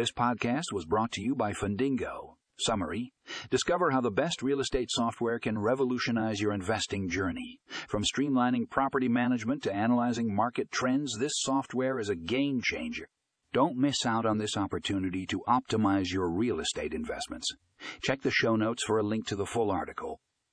This podcast was brought to you by Fundingo. Summary Discover how the best real estate software can revolutionize your investing journey. From streamlining property management to analyzing market trends, this software is a game changer. Don't miss out on this opportunity to optimize your real estate investments. Check the show notes for a link to the full article.